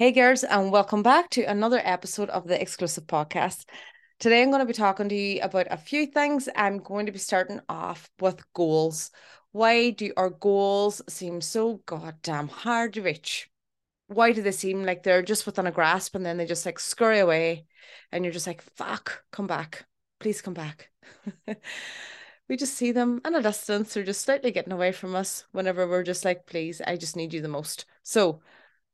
Hey, girls, and welcome back to another episode of the exclusive podcast. Today, I'm going to be talking to you about a few things. I'm going to be starting off with goals. Why do our goals seem so goddamn hard to reach? Why do they seem like they're just within a grasp and then they just like scurry away and you're just like, fuck, come back. Please come back. we just see them in a distance. They're just slightly getting away from us whenever we're just like, please, I just need you the most. So,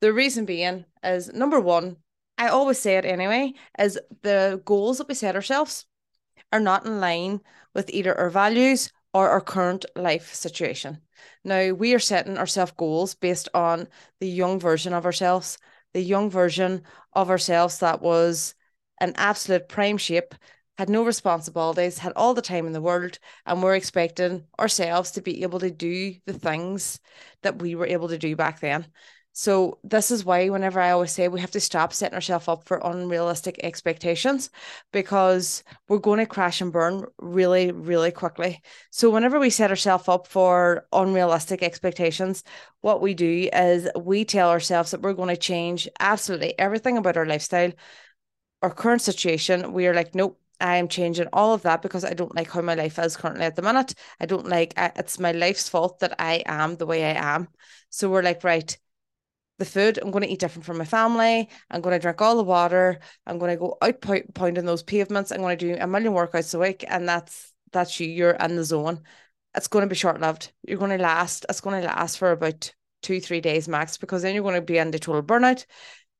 the reason being is number one, I always say it anyway, is the goals that we set ourselves are not in line with either our values or our current life situation. Now, we are setting ourselves goals based on the young version of ourselves, the young version of ourselves that was an absolute prime shape, had no responsibilities, had all the time in the world, and we're expecting ourselves to be able to do the things that we were able to do back then. So this is why whenever I always say we have to stop setting ourselves up for unrealistic expectations because we're going to crash and burn really, really quickly. So whenever we set ourselves up for unrealistic expectations, what we do is we tell ourselves that we're going to change absolutely everything about our lifestyle, our current situation. We are like, nope, I am changing all of that because I don't like how my life is currently at the minute. I don't like it's my life's fault that I am the way I am. So we're like, right, the food. I'm going to eat different from my family. I'm going to drink all the water. I'm going to go out po- pounding those pavements. I'm going to do a million workouts a week, and that's that's you. You're in the zone. It's going to be short lived. You're going to last. It's going to last for about two three days max because then you're going to be in the total burnout,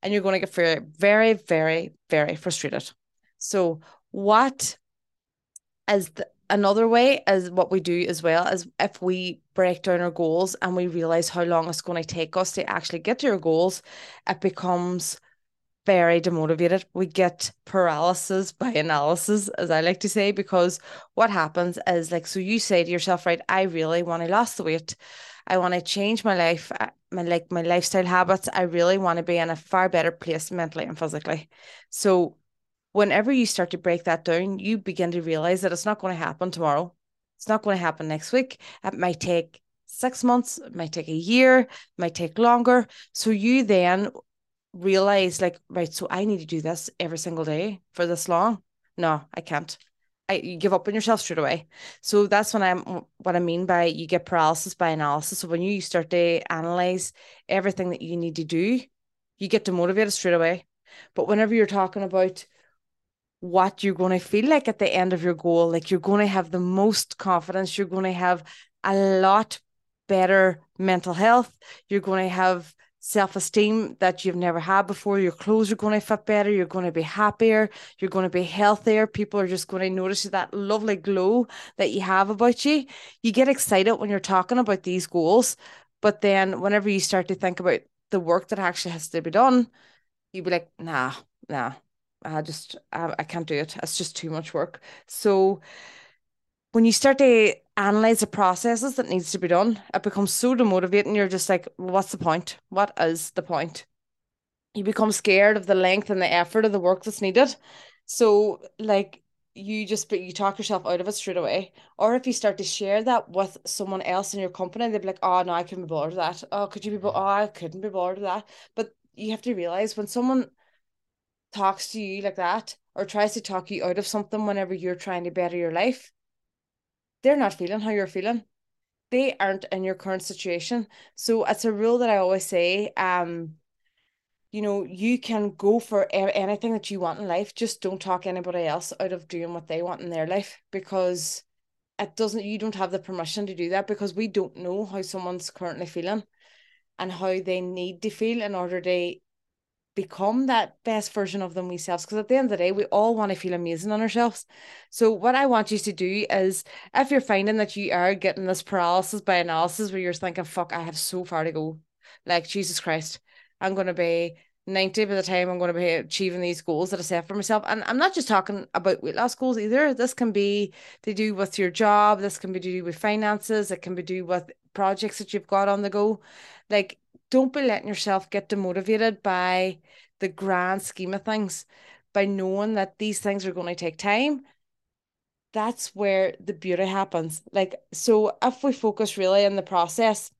and you're going to get very very very very frustrated. So what is the another way is what we do as well is if we break down our goals and we realize how long it's going to take us to actually get to our goals it becomes very demotivated. We get paralysis by analysis as i like to say because what happens is like so you say to yourself right i really want to lose the weight. I want to change my life uh, my like my lifestyle habits. I really want to be in a far better place mentally and physically. So whenever you start to break that down, you begin to realize that it's not going to happen tomorrow. It's not going to happen next week. It might take six months, it might take a year, it might take longer. So you then realize, like, right, so I need to do this every single day for this long. No, I can't. I you give up on yourself straight away. So that's when I'm what I mean by you get paralysis by analysis. So when you start to analyze everything that you need to do, you get demotivated straight away. But whenever you're talking about what you're going to feel like at the end of your goal. Like you're going to have the most confidence, you're going to have a lot better mental health, you're going to have self esteem that you've never had before. Your clothes are going to fit better, you're going to be happier, you're going to be healthier. People are just going to notice that lovely glow that you have about you. You get excited when you're talking about these goals, but then whenever you start to think about the work that actually has to be done, you'd be like, nah, nah, I just I, I can't do it. It's just too much work. So when you start to analyze the processes that needs to be done, it becomes so demotivating. You're just like, what's the point? What is the point? You become scared of the length and the effort of the work that's needed. So like you just but you talk yourself out of it straight away. Or if you start to share that with someone else in your company, they'd be like, oh no, I couldn't be bothered with that. Oh, could you be bo- mm. oh I couldn't be bothered with that. But you have to realize when someone talks to you like that or tries to talk you out of something whenever you're trying to better your life, they're not feeling how you're feeling. They aren't in your current situation. So it's a rule that I always say, um, you know, you can go for anything that you want in life. Just don't talk anybody else out of doing what they want in their life because it doesn't, you don't have the permission to do that because we don't know how someone's currently feeling and how they need to feel in order to become that best version of them because at the end of the day we all want to feel amazing on ourselves. So what i want you to do is if you're finding that you are getting this paralysis by analysis where you're thinking fuck i have so far to go like jesus christ i'm going to be 90 by the time i'm going to be achieving these goals that i set for myself. And i'm not just talking about weight loss goals either. This can be to do with your job. This can be to do with finances. It can be to do with projects that you've got on the go. Like don't be letting yourself get demotivated by the grand scheme of things, by knowing that these things are going to take time. That's where the beauty happens. Like, so if we focus really on the process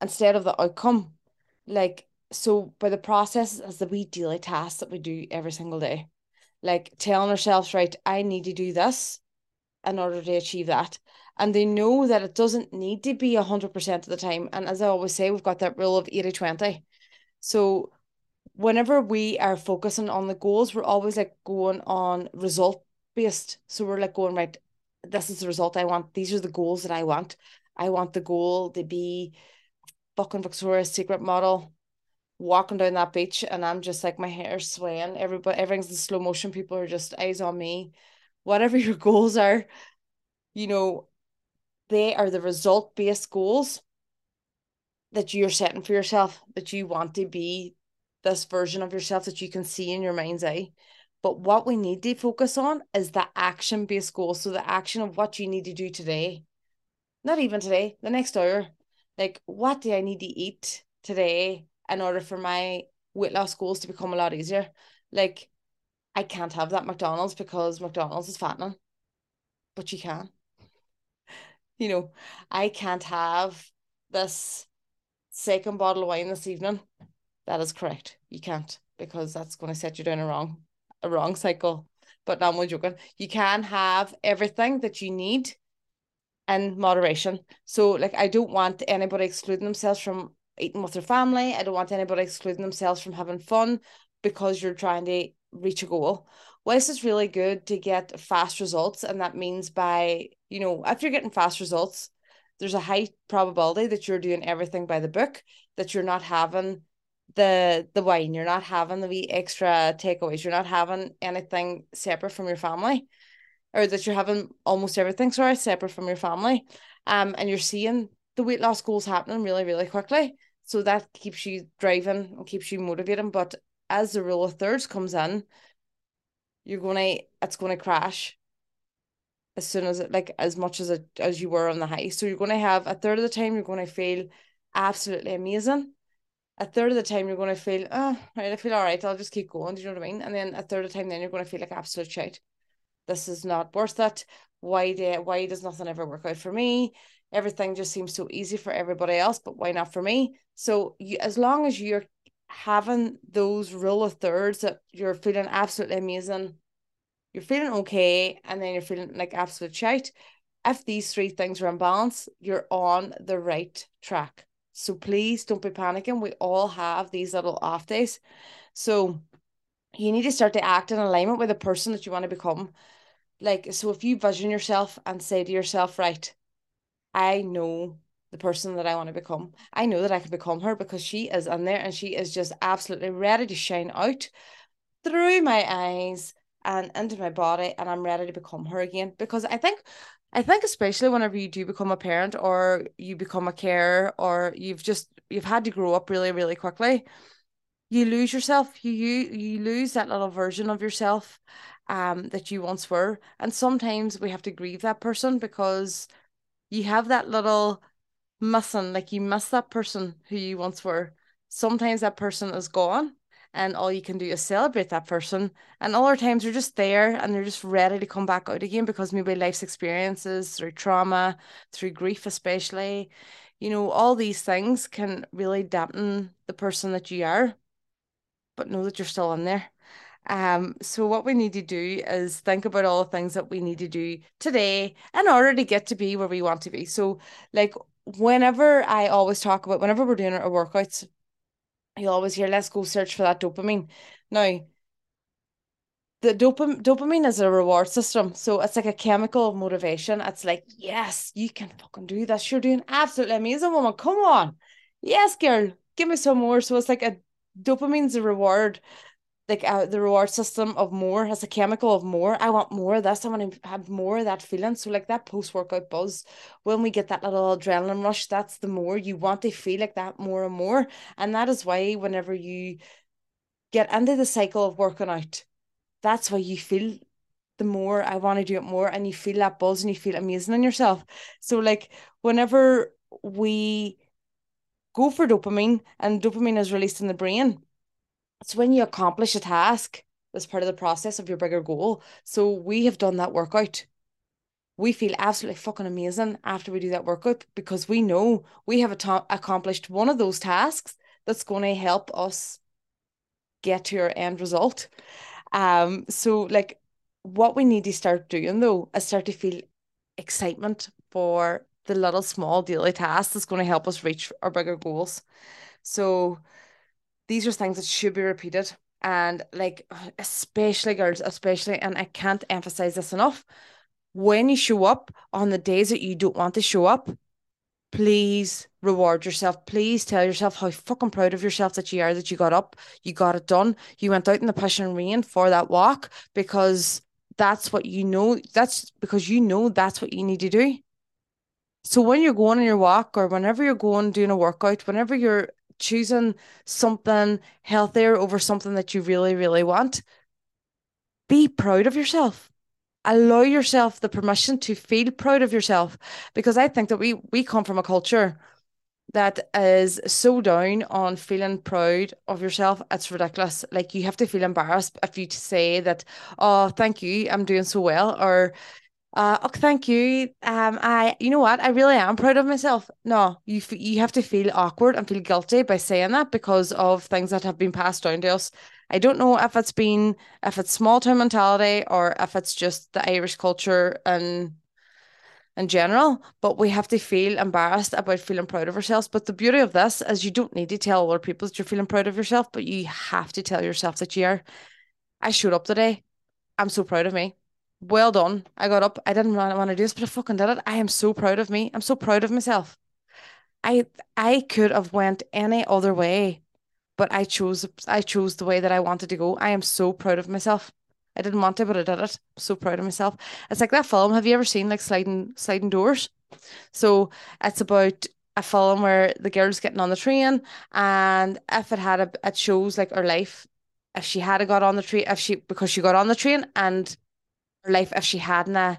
instead of the outcome, like, so by the process as the wee daily tasks that we do every single day, like telling ourselves, right, I need to do this in order to achieve that. And they know that it doesn't need to be 100% of the time. And as I always say, we've got that rule of 80 20. So whenever we are focusing on the goals, we're always like going on result based. So we're like going, right, this is the result I want. These are the goals that I want. I want the goal to be fucking Victoria's Secret model walking down that beach and I'm just like my hair's swaying. Everybody everything's in slow motion. People are just eyes on me. Whatever your goals are, you know, they are the result based goals that you're setting for yourself, that you want to be this version of yourself that you can see in your mind's eye. But what we need to focus on is the action based goal. So the action of what you need to do today. Not even today, the next hour. Like, what do I need to eat today in order for my weight loss goals to become a lot easier? Like, I can't have that McDonald's because McDonald's is fattening, but you can. You know, I can't have this second bottle of wine this evening. That is correct. You can't because that's going to set you down a wrong a wrong cycle. But now I'm joking. You can have everything that you need in moderation. So like I don't want anybody excluding themselves from eating with their family. I don't want anybody excluding themselves from having fun because you're trying to reach a goal. Whilst is really good to get fast results, and that means by, you know, if you're getting fast results, there's a high probability that you're doing everything by the book, that you're not having the the wine, you're not having the wee extra takeaways, you're not having anything separate from your family, or that you're having almost everything, sorry, separate from your family. Um, and you're seeing the weight loss goals happening really, really quickly. So that keeps you driving and keeps you motivating. But as the rule of thirds comes in, you're gonna it's gonna crash as soon as it like as much as it as you were on the high. So you're gonna have a third of the time you're gonna feel absolutely amazing a third of the time you're to feel, oh, right, I feel all right, I'll just keep going. Do you know what I mean? And then a third of the time, then you're to feel like absolute shit. This is not worth it. Why do, why does nothing ever work out for me? Everything just seems so easy for everybody else, but why not for me? So you, as long as you're having those rule of thirds that you're feeling absolutely amazing, you're feeling okay, and then you're feeling like absolute shite. If these three things are in balance, you're on the right track. So please don't be panicking. We all have these little off days. So you need to start to act in alignment with the person that you want to become. Like, so if you vision yourself and say to yourself, right, I know the person that I want to become. I know that I can become her because she is in there and she is just absolutely ready to shine out through my eyes and into my body and I'm ready to become her again because I think I think especially whenever you do become a parent or you become a carer or you've just you've had to grow up really really quickly, you lose yourself. You you you lose that little version of yourself um that you once were. And sometimes we have to grieve that person because you have that little missing, like you miss that person who you once were. Sometimes that person is gone and all you can do is celebrate that person. And other times they're just there and they're just ready to come back out again because maybe life's experiences through trauma, through grief, especially, you know, all these things can really dampen the person that you are, but know that you're still in there. Um, so what we need to do is think about all the things that we need to do today in order to get to be where we want to be. So like whenever I always talk about whenever we're doing our workouts, you'll always hear, let's go search for that dopamine. Now, the dopam- dopamine is a reward system. So it's like a chemical of motivation. It's like, yes, you can fucking do this. You're doing absolutely amazing, woman. Come on. Yes, girl, give me some more. So it's like a dopamine's a reward like uh, the reward system of more as a chemical of more. I want more of this. I want to have more of that feeling. So like that post workout buzz, when we get that little adrenaline rush, that's the more you want to feel like that more and more. And that is why whenever you get into the cycle of working out, that's why you feel the more I want to do it more, and you feel that buzz and you feel amazing in yourself. So like whenever we go for dopamine and dopamine is released in the brain it's when you accomplish a task as part of the process of your bigger goal. So we have done that workout. We feel absolutely fucking amazing after we do that workout because we know we have accomplished one of those tasks that's going to help us get to our end result. Um, so like what we need to start doing though is start to feel excitement for the little small daily tasks that's going to help us reach our bigger goals. So these are things that should be repeated. And like, especially girls, especially, and I can't emphasize this enough. When you show up on the days that you don't want to show up, please reward yourself. Please tell yourself how fucking proud of yourself that you are that you got up, you got it done, you went out in the pushing rain for that walk because that's what you know. That's because you know that's what you need to do. So when you're going on your walk or whenever you're going doing a workout, whenever you're choosing something healthier over something that you really, really want, be proud of yourself. Allow yourself the permission to feel proud of yourself. Because I think that we we come from a culture that is so down on feeling proud of yourself. It's ridiculous. Like you have to feel embarrassed if you say that, oh, thank you, I'm doing so well, or uh, oh, thank you. Um, I, you know what? I really am proud of myself. No, you f- you have to feel awkward and feel guilty by saying that because of things that have been passed down to us. I don't know if it's been if it's small town mentality or if it's just the Irish culture and in general, but we have to feel embarrassed about feeling proud of ourselves. But the beauty of this is you don't need to tell other people that you're feeling proud of yourself, but you have to tell yourself that you are. I showed up today. I'm so proud of me well done. I got up. I didn't want, to do this, but I fucking did it. I am so proud of me. I'm so proud of myself. I I could have went any other way, but I chose I chose the way that I wanted to go. I am so proud of myself. I didn't want to, but I did it. I'm so proud of myself. It's like that film. Have you ever seen like sliding sliding doors? So it's about a film where the girl's getting on the train, and if it had a, it shows like her life. If she had got on the train, if she because she got on the train and her life if she hadn't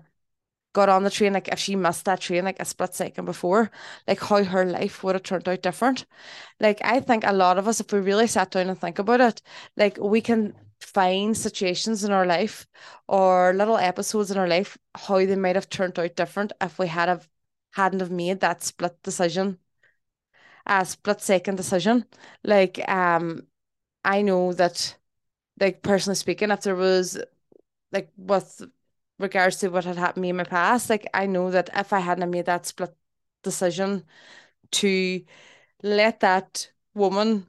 got on the train, like if she missed that train like a split second before, like how her life would have turned out different. Like I think a lot of us, if we really sat down and think about it, like we can find situations in our life or little episodes in our life how they might have turned out different if we had have hadn't have made that split decision a split second decision like um i know that like personally speaking if there was like with regards to what had happened to me in my past, like I know that if I hadn't made that split decision to let that woman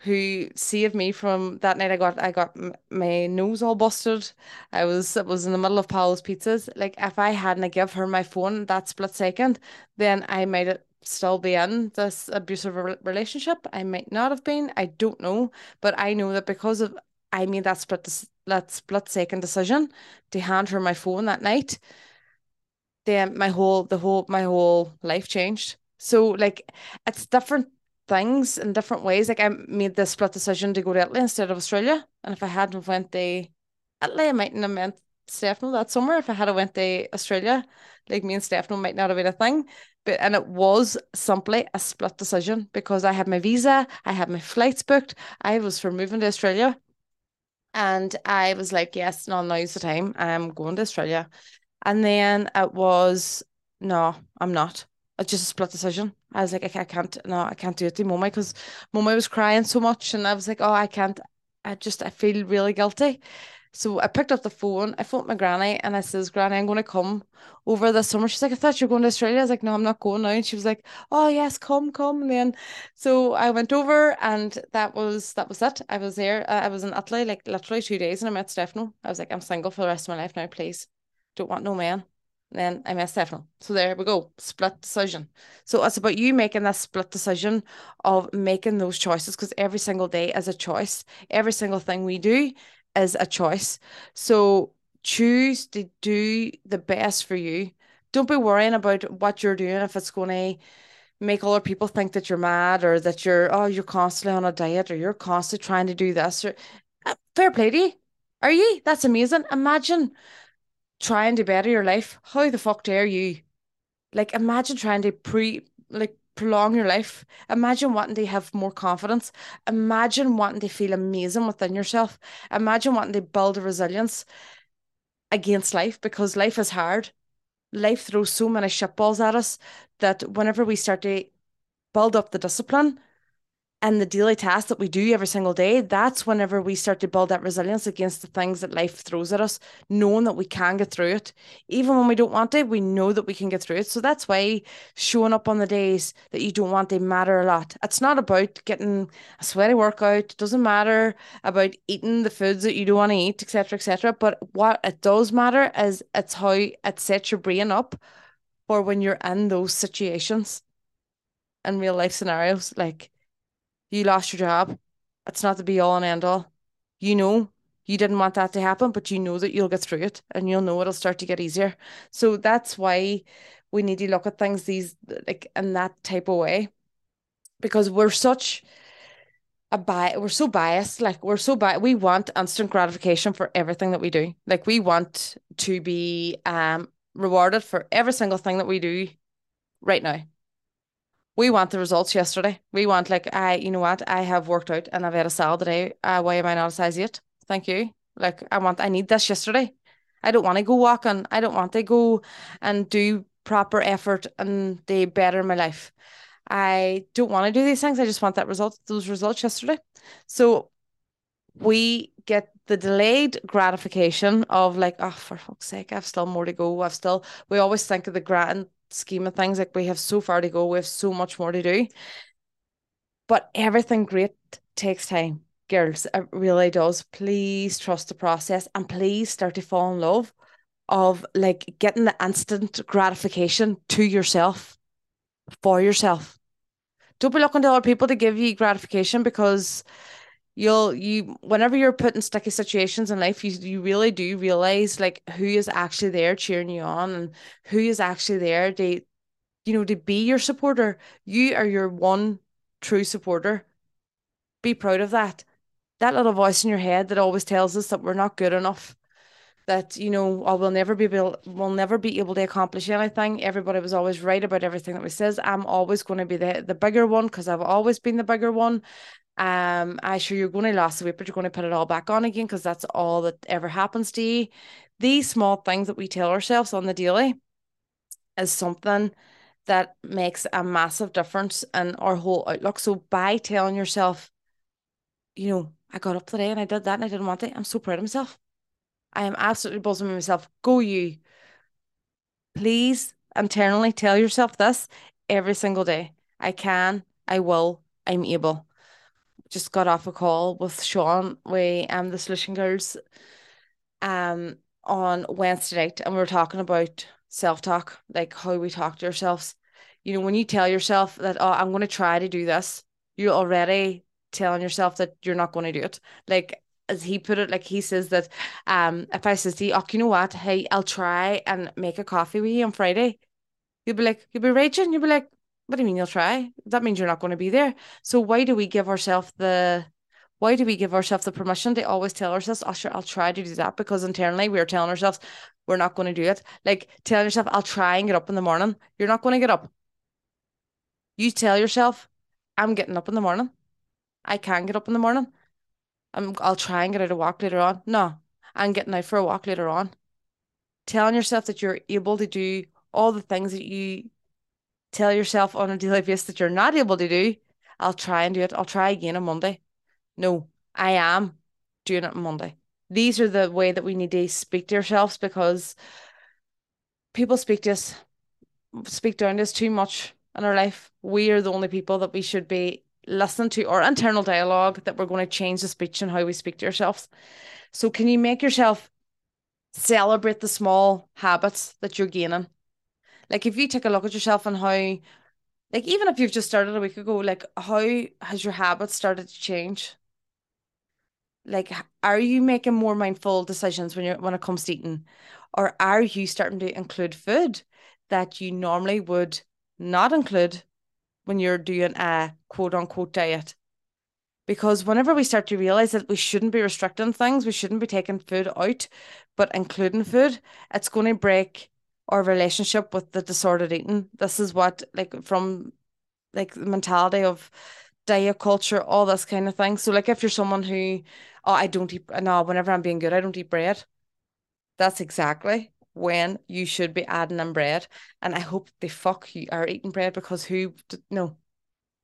who saved me from that night I got I got my nose all busted. I was it was in the middle of Paolo's pizzas. Like if I hadn't give her my phone that split second, then I might still be in this abusive relationship. I might not have been. I don't know, but I know that because of I made that split that split second decision to hand her my phone that night, then my whole the whole my whole life changed. So like it's different things in different ways. Like I made the split decision to go to Italy instead of Australia. And if I hadn't went to Italy, I mightn't have met Stefano that summer. If I had went to Australia, like me and Stefano might not have been a thing. But and it was simply a split decision because I had my visa, I had my flights booked, I was for moving to Australia. And I was like, yes, no, now's the time. I'm going to Australia. And then it was, no, I'm not. It's just a split decision. I was like, I, can't, no, I can't do it to Mummy because Mummy was crying so much. And I was like, oh, I can't, I just, I feel really guilty. So I picked up the phone, I phoned my granny and I says, Granny, I'm going to come over this summer. She's like, I thought you were going to Australia. I was like, no, I'm not going now. And she was like, oh yes, come, come. And then so I went over and that was that was it. I was there. Uh, I was in Italy like literally two days and I met Stefano. I was like, I'm single for the rest of my life now, please. Don't want no man. And then I met Stefano. So there we go. Split decision. So it's about you making that split decision of making those choices because every single day is a choice. Every single thing we do is a choice. So choose to do the best for you. Don't be worrying about what you're doing if it's going to make other people think that you're mad or that you're oh you're constantly on a diet or you're constantly trying to do this or uh, fair play to you. Are you? That's amazing. Imagine trying to better your life. How the fuck dare you? Like imagine trying to pre like prolong your life. Imagine wanting to have more confidence. Imagine wanting to feel amazing within yourself. Imagine wanting to build a resilience against life because life is hard. Life throws so many shitballs at us that whenever we start to build up the discipline, and the daily tasks that we do every single day, that's whenever we start to build that resilience against the things that life throws at us, knowing that we can get through it. Even when we don't want it, we know that we can get through it. So that's why showing up on the days that you don't want, they matter a lot. It's not about getting a sweaty workout. It doesn't matter about eating the foods that you don't want to eat, etc., etc. But what it does matter is it's how it sets your brain up for when you're in those situations in real life scenarios. Like you lost your job. It's not the be all and end all. You know you didn't want that to happen, but you know that you'll get through it and you'll know it'll start to get easier. So that's why we need to look at things these like in that type of way. Because we're such a bi we're so biased, like we're so bi we want instant gratification for everything that we do. Like we want to be um rewarded for every single thing that we do right now we want the results yesterday. We want like I, you know what? I have worked out and I've had a salad today. Uh, why am I not a size eight? Thank you. Like I want, I need this yesterday. I don't want to go walking. I don't want to go and do proper effort and they better my life. I don't want to do these things. I just want that result, those results yesterday. So we get the delayed gratification of like, oh, for fuck's sake, I've still more to go. I've still, we always think of the grand scheme of things. Like we have so far to go, we have so much more to do. But everything great takes time, girls. It really does. Please trust the process and please start to fall in love of like getting the instant gratification to yourself for yourself. Don't be looking to other people to give you gratification because you'll you whenever you're put in sticky situations in life you you really do realize like who is actually there cheering you on and who is actually there to you know to be your supporter. You are your one true supporter. Be proud of that. That little voice in your head that always tells us that we're not good enough that you know oh, we'll never be able we'll never be able to accomplish anything. Everybody was always right about everything that we says. I'm always going to be the the bigger one because i've always been the bigger one um, I sure you're going to lose the weight, but you're going to put it all back on again because that's all that ever happens to you. These small things that we tell ourselves on the daily is something that makes a massive difference in our whole outlook. So by telling yourself, you know, I got up today and I did that and I didn't want it, I'm so proud of myself. I am absolutely buzzing with myself. Go you. Please internally tell yourself this every single day. I can, I will, I'm able just got off a call with Sean, we um the Solution Girls, um on Wednesday night, and we were talking about self talk, like how we talk to ourselves. You know, when you tell yourself that, oh, I'm going to try to do this, you're already telling yourself that you're not going to do it. Like as he put it, like he says that, um, if I says to you, oh, you know what, hey, I'll try and make a coffee with you on Friday, you'll be like, you'll be raging, you'll be like, what do you mean you'll try? That means you're not going to be there. So why do we give ourselves the why do we give ourselves the permission to always tell ourselves, oh sure, I'll try to do that because internally we're telling ourselves we're not going to do it. Like telling yourself, I'll try and get up in the morning. You're not going to get up. You tell yourself, I'm getting up in the morning. I can get up in the morning. I'm I'll try and get out a walk later on. No, I'm getting out for a walk later on. Telling yourself that you're able to do all the things that you tell yourself on a daily basis that you're not able to do, I'll try and do it. I'll try again on Monday. No, I am doing it on Monday. These are the way that we need to speak to ourselves because people speak to us, speak down to us too much in our life. We are the only people that we should be listening to our internal dialogue that we're going to change the speech and how we speak to ourselves. So can you make yourself celebrate the small habits that you're gaining? Like if you take a look at yourself and how like even if you've just started a week ago, like how has your habits started to change? Like are you making more mindful decisions when you're when it comes to eating? Or are you starting to include food that you normally would not include when you're doing a quote unquote diet? Because whenever we start to realize that we shouldn't be restricting things, we shouldn't be taking food out, but including food, it's going to break or relationship with the disordered eating. This is what like from like the mentality of diet culture, all this kind of thing. So like if you're someone who, oh, I don't eat no, whenever I'm being good, I don't eat bread. That's exactly when you should be adding in bread. And I hope the fuck you are eating bread because who no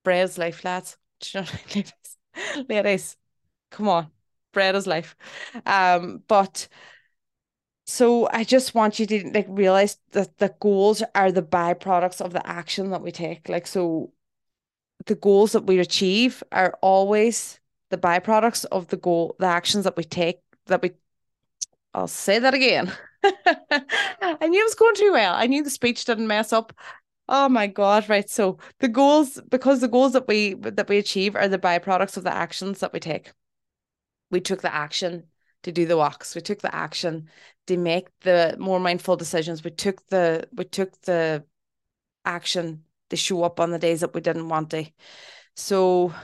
bread's life, lads. you know, ladies, ladies, come on, bread is life. Um, but so I just want you to like realize that the goals are the byproducts of the action that we take. Like so the goals that we achieve are always the byproducts of the goal, the actions that we take that we I'll say that again. I knew it was going too well. I knew the speech didn't mess up. Oh my God, right. So the goals, because the goals that we that we achieve are the byproducts of the actions that we take. We took the action to do the walks. We took the action to make the more mindful decisions. We took the we took the action to show up on the days that we didn't want to. So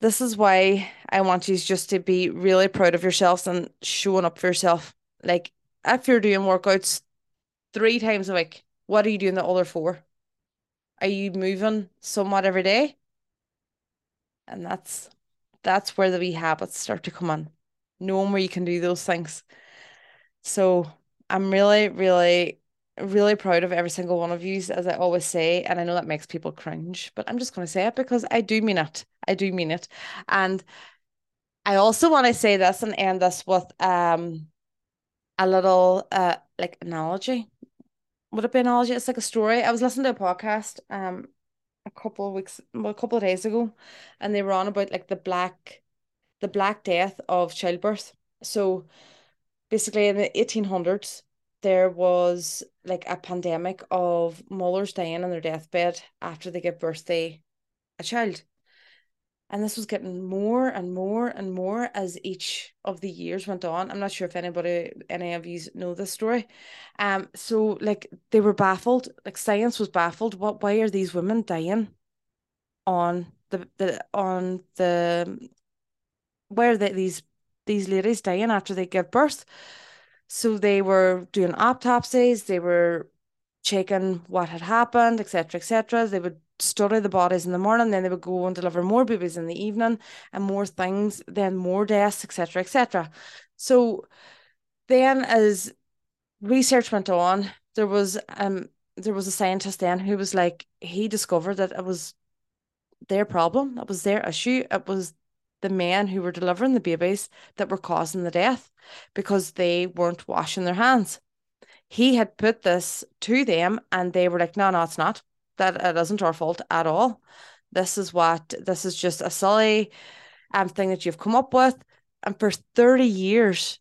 this is why I want you just to be really proud of yourselves and showing up for yourself. Like if you're doing workouts three times a week, what are you doing the other four? Are you moving somewhat every day? And that's that's where the wee habits start to come in. Knowing where you can do those things. So I'm really, really really proud of every single one of you, as I always say. And I know that makes people cringe, but I'm just going to say it because I do mean it. I do mean it. And I also want to say this and end this with um a little uh like analogy. Would it be an analogy? It's like a story. I was listening to a podcast um a couple of weeks, well, a couple of days ago, and they were on about like the black, the black death of childbirth. So basically in the 1800s, there was like a pandemic of mothers dying on their deathbed after they give birth to a child. And this was getting more and more and more as each of the years went on. I'm not sure if anybody, any of you know this story. Um, so like they were baffled, like science was baffled. What why are these women dying on the the on the where these these ladies dying after they give birth? So they were doing autopsies, they were checking what had happened, etc., etc. They would study the bodies in the morning, then they would go and deliver more babies in the evening, and more things, then more deaths, etc., etc. So then, as research went on, there was um there was a scientist then who was like he discovered that it was their problem, it was their issue, it was the men who were delivering the babies that were causing the death because they weren't washing their hands. He had put this to them and they were like, no, no, it's not. That it isn't our fault at all. This is what, this is just a silly um, thing that you've come up with. And for 30 years,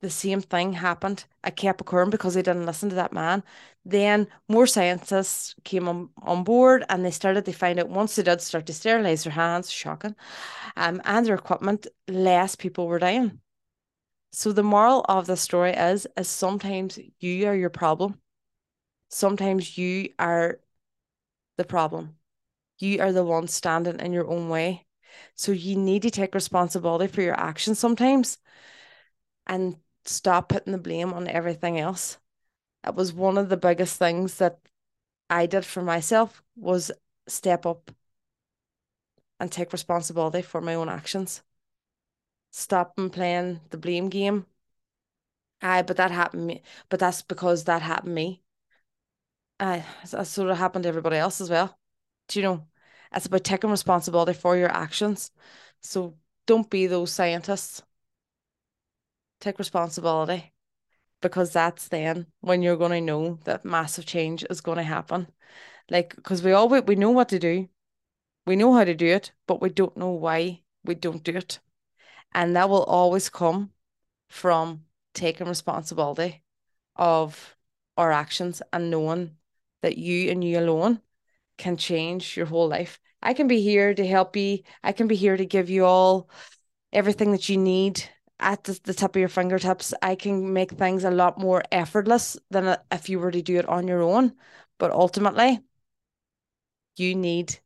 the same thing happened. Kept occurring because they didn't listen to that man. Then more scientists came on, on board and they started to find out once they did start to sterilize their hands, shocking, um, and their equipment, less people were dying. So the moral of the story is is sometimes you are your problem. Sometimes you are the problem. You are the one standing in your own way. So you need to take responsibility for your actions sometimes and stop putting the blame on everything else. It was one of the biggest things that I did for myself was step up and take responsibility for my own actions. Stop and playing the blame game. Aye, but that happened me. But that's because that happened me. Aye, that sort of happened to everybody else as well. Do you know? It's about taking responsibility for your actions. So don't be those scientists take responsibility because that's then when you're going to know that massive change is going to happen. Like, because we all we know what to do, we know how to do it, but we don't know why we don't do it. And that will always come from taking responsibility of our actions and knowing that you and you alone can change your whole life. I can be here to help you. I can be here to give you all everything that you need at the, the tip of your fingertips, I can make things a lot more effortless than if you were to do it on your own. But ultimately, you need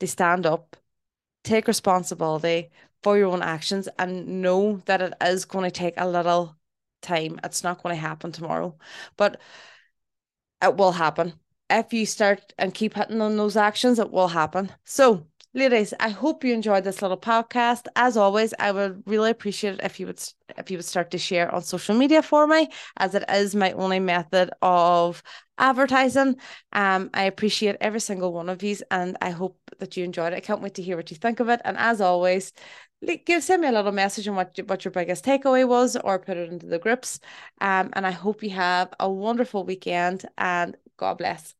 to stand up, take responsibility for your own actions, and know that it is going to take a little time. It's not going to happen tomorrow, but it will happen. If you start and keep hitting on those actions, it will happen. So, ladies, I hope you enjoyed this little podcast. As always, I would really appreciate it if you would if you would start to share on social media for me, as it is my only method of advertising. Um, I appreciate every single one of these, and I hope that you enjoyed it. I can't wait to hear what you think of it. And as always, give send me a little message on what what your biggest takeaway was, or put it into the groups. Um, and I hope you have a wonderful weekend, and God bless.